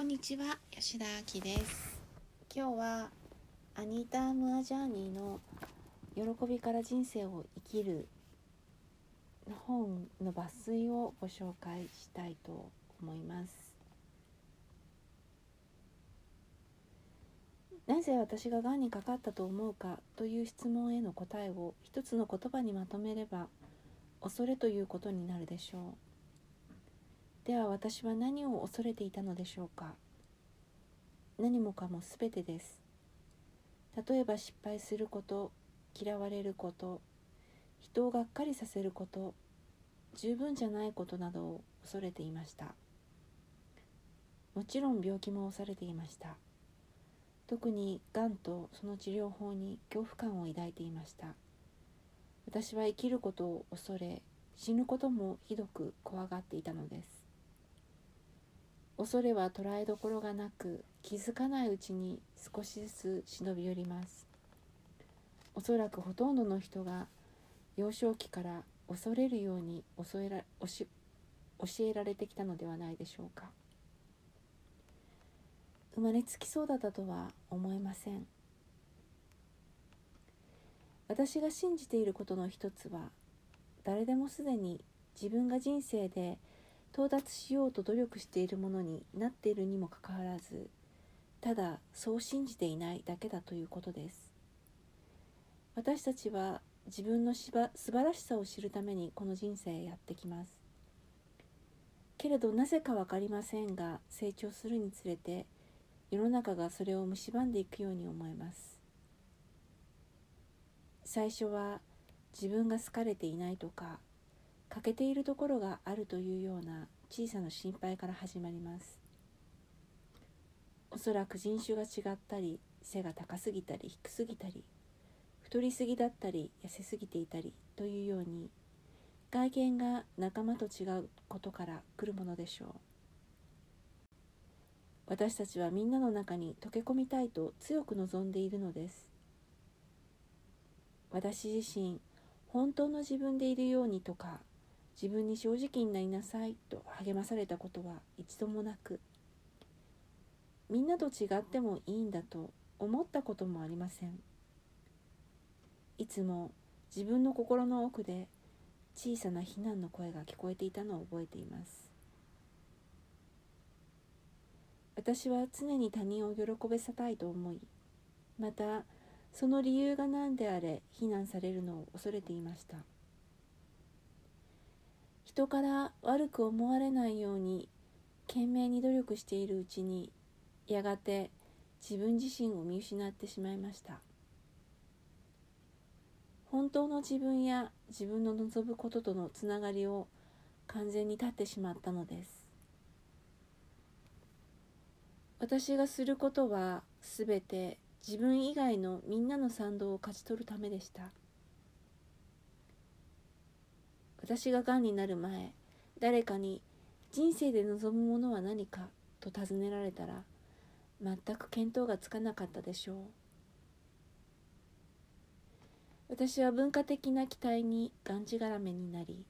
こんにちは吉田明です。今日はアニータ・ムアジャーニーの喜びから人生を生きるの本の抜粋をご紹介したいと思います。なぜ私ががんにかかったと思うかという質問への答えを一つの言葉にまとめれば恐れということになるでしょう。では私は何を恐れていたのでしょうか？何もかも全てです。例えば失敗すること嫌われること人をがっかりさせること十分じゃないことなどを恐れていました。もちろん病気も押されていました。特にがんとその治療法に恐怖感を抱いていました。私は生きることを恐れ死ぬこともひどく怖がっていたのです。恐れは捉えどころがなく気づかないうちに少しずつ忍び寄ります。おそらくほとんどの人が幼少期から恐れるように教えら教えられてきたのではないでしょうか。生まれつきそうだったとは思えません。私が信じていることの一つは誰でもすでに自分が人生で到達しようと努力しているものになっているにもかかわらずただそう信じていないだけだということです。私たちは自分のしば素晴らしさを知るためにこの人生へやってきます。けれどなぜか分かりませんが成長するにつれて世の中がそれを蝕んでいくように思えます。最初は自分が好かれていないとか欠けているところがあるというような小さな心配から始まります。おそらく人種が違ったり背が高すぎたり低すぎたり太りすぎだったり痩せすぎていたりというように外見が仲間と違うことから来るものでしょう。私たちはみんなの中に溶け込みたいと強く望んでいるのです。私自身本当の自分でいるようにとか自分に正直になりなさいと励まされたことは一度もなくみんなと違ってもいいんだと思ったこともありません。いつも自分の心の奥で小さな非難の声が聞こえていたのを覚えています。私は常に他人を喜ばせたいと思いまたその理由が何であれ非難されるのを恐れていました。人から悪く思われないように懸命に努力しているうちにやがて自分自身を見失ってしまいました。本当の自分や自分の望むこととのつながりを完全に断ってしまったのです。私がすることはすべて自分以外のみんなの賛同を勝ち取るためでした。私ががんになる前誰かに人生で望むものは何かと尋ねられたら全く見当がつかなかったでしょう。私は文化的な期待にがんじがらめになり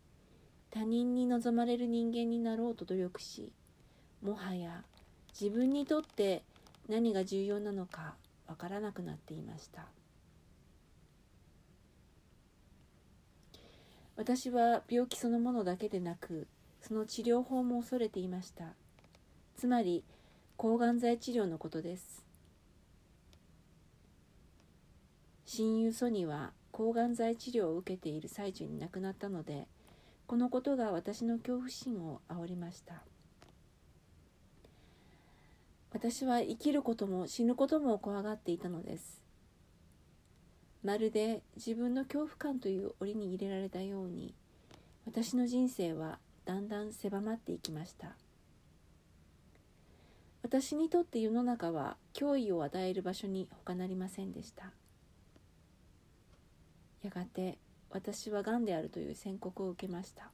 他人に望まれる人間になろうと努力しもはや自分にとって何が重要なのかわからなくなっていました。私は病気そのものだけでなくその治療法も恐れていました。つまり抗がん剤治療のことです。親友ソニーは抗がん剤治療を受けている最中に亡くなったのでこのことが私の恐怖心を煽りました。私は生きることも死ぬことも怖がっていたのです。まるで自分の恐怖感という檻に入れられたように私の人生はだんだん狭まっていきました。私にとって世の中は脅威を与える場所に他なりませんでした。やがて私はがんであるという宣告を受けました。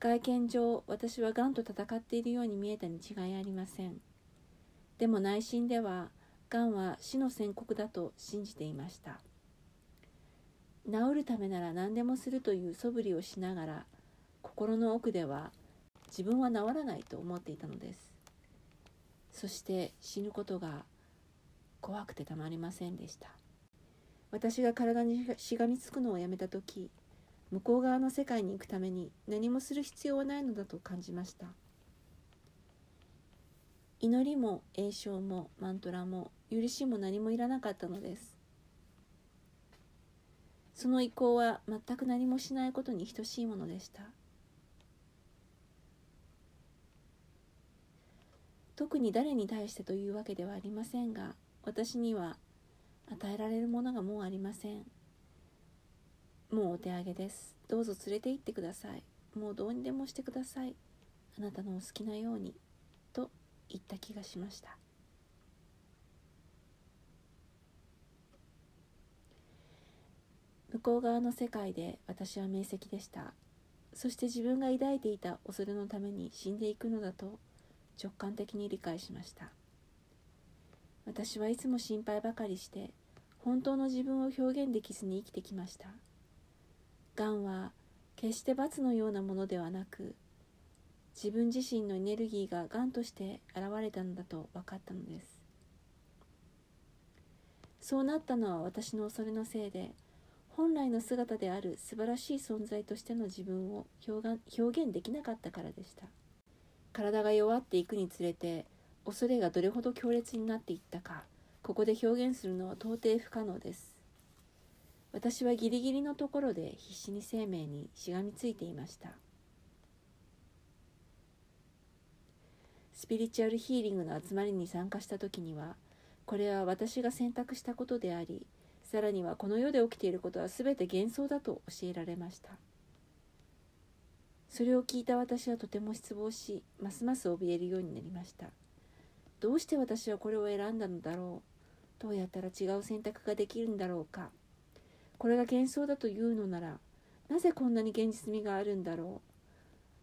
外見上私はがんと戦っているように見えたに違いありません。でも内心ではがんは死の宣告だと信じていました。治るためなら何でもするという素振りをしながら心の奥では自分は治らないと思っていたのです。そして死ぬことが怖くてたまりませんでした。私が体にしがみつくのをやめた時向こう側の世界に行くために何もする必要はないのだと感じました。祈りも栄唱もマントラも許しも何もいらなかったのです。その意向は全く何もしないことに等しいものでした。特に誰に対してというわけではありませんが私には与えられるものがもうありません。もうお手上げです。どうぞ連れて行ってください。もうどうにでもしてください。あなたのお好きなように。言った気がしました。向こう側の世界で私は明晰でした。そして自分が抱いていた恐れのために死んでいくのだと直感的に理解しました。私はいつも心配ばかりして本当の自分を表現できずに生きてきました。がんは決して罰のようなものではなく自分自身のエネルギーががんとして現れたのだと分かったのです。そうなったのは私の恐れのせいで本来の姿である素晴らしい存在としての自分を表現できなかったからでした。体が弱っていくにつれて恐れがどれほど強烈になっていったかここで表現するのは到底不可能です。私はギリギリのところで必死に生命にしがみついていました。スピリチュアルヒーリングの集まりに参加した時にはこれは私が選択したことでありさらにはこの世で起きていることは全て幻想だと教えられました。それを聞いた私はとても失望しますます怯えるようになりました。どうして私はこれを選んだのだろうどうやったら違う選択ができるんだろうか。これが幻想だというのならなぜこんなに現実味があるんだろう。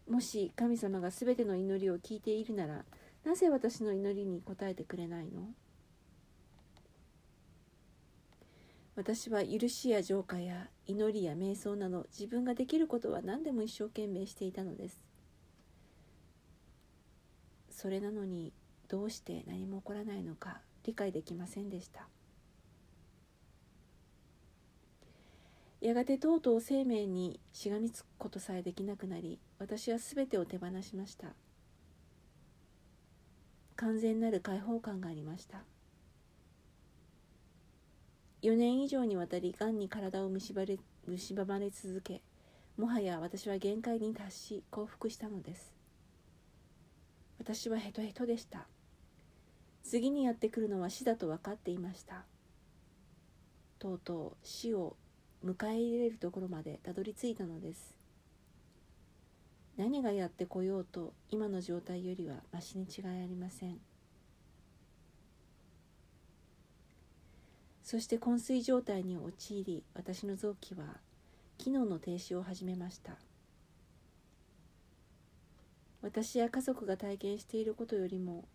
もし神様が全ての祈りを聞いているならなぜ私の祈りに応えてくれないの？私は許しや浄化や祈りや瞑想など自分ができることは何でも一生懸命していたのです。それなのにどうして何も起こらないのか理解できませんでした。やがてとうとう生命にしがみつくことさえできなくなり私は全てを手放しました。完全なる解放感がありました。4年以上にわたりがんに体を蝕れ蝕まれ続けもはや私は限界に達し降伏したのです。私はヘトヘトでした。次にやってくるのは死だと分かっていました。とうとう死を迎え入れるところまでたどり着いたのです。何がやってこようと今の状態よりはましに違いありません。そして昏睡状態に陥り私の臓器は機能の停止を始めました。私や家族が体験していることよりも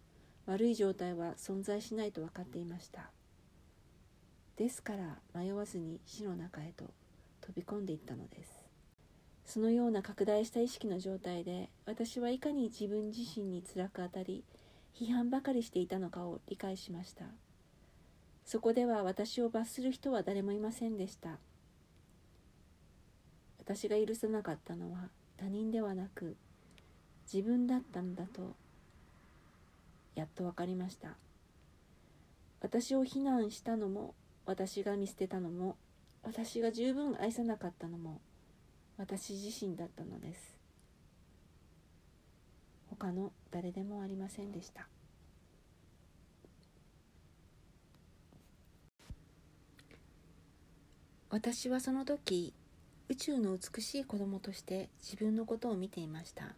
悪い状態は存在しないと分かっていました。ですから迷わずに死の中へと飛び込んでいったのです。そのような拡大した意識の状態で私はいかに自分自身に辛く当たり批判ばかりしていたのかを理解しました。そこでは私を罰する人は誰もいませんでした。私が許さなかったのは他人ではなく自分だったんだとやっと分かりました。私を非難したのも私が見捨てたのも私が十分愛さなかったのも私自身だったのです。他の誰でもありませんでした。私はその時宇宙の美しい子供として自分のことを見ていました。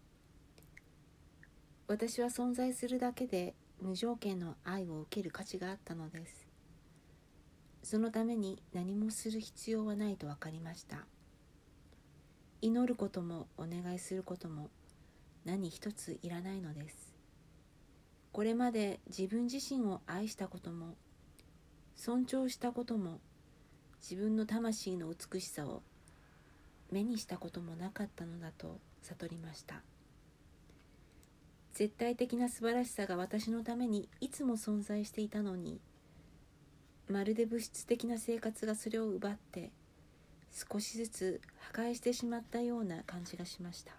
私は存在するだけで無条件の愛を受ける価値があったのです。そのために何もする必要はないと分かりました。祈ることもお願いすることも何一ついらないのです。これまで自分自身を愛したことも尊重したことも自分の魂の美しさを目にしたこともなかったのだと悟りました。絶対的な素晴らしさが私のためにいつも存在していたのにまるで物質的な生活がそれを奪って少しずつ破壊してしまったような感じがしました。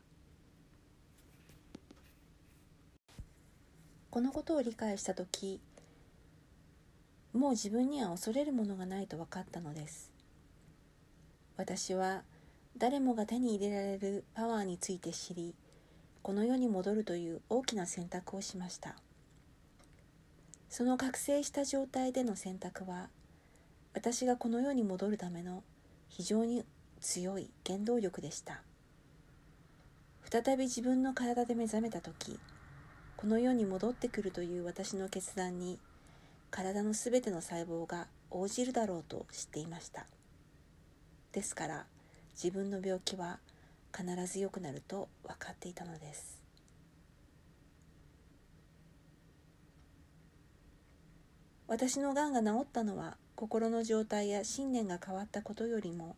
このことを理解した時もう自分には恐れるものがないと分かったのです。私は誰もが手に入れられるパワーについて知りこの世に戻るという大きな選択をしました。その覚醒した状態での選択は私がこの世に戻るための非常に強い原動力でした。再び自分の体で目覚めた時この世に戻ってくるという私の決断に体のすべての細胞が応じるだろうと知っていました。ですから自分の病気は必ず良くなると分かっていたのです。私のがんが治ったのは心の状態や信念が変わったことよりも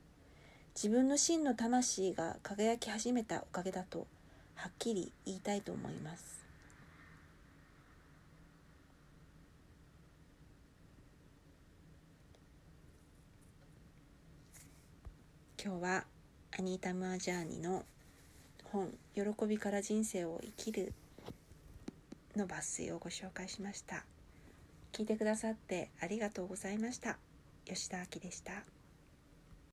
自分の真の魂が輝き始めたおかげだとはっきり言いたいと思います。今日はアニータ・ムアジャーニの本「喜びから人生を生きる」の抜粋をご紹介しました。聞いてくださってありがとうございました。吉田明でした。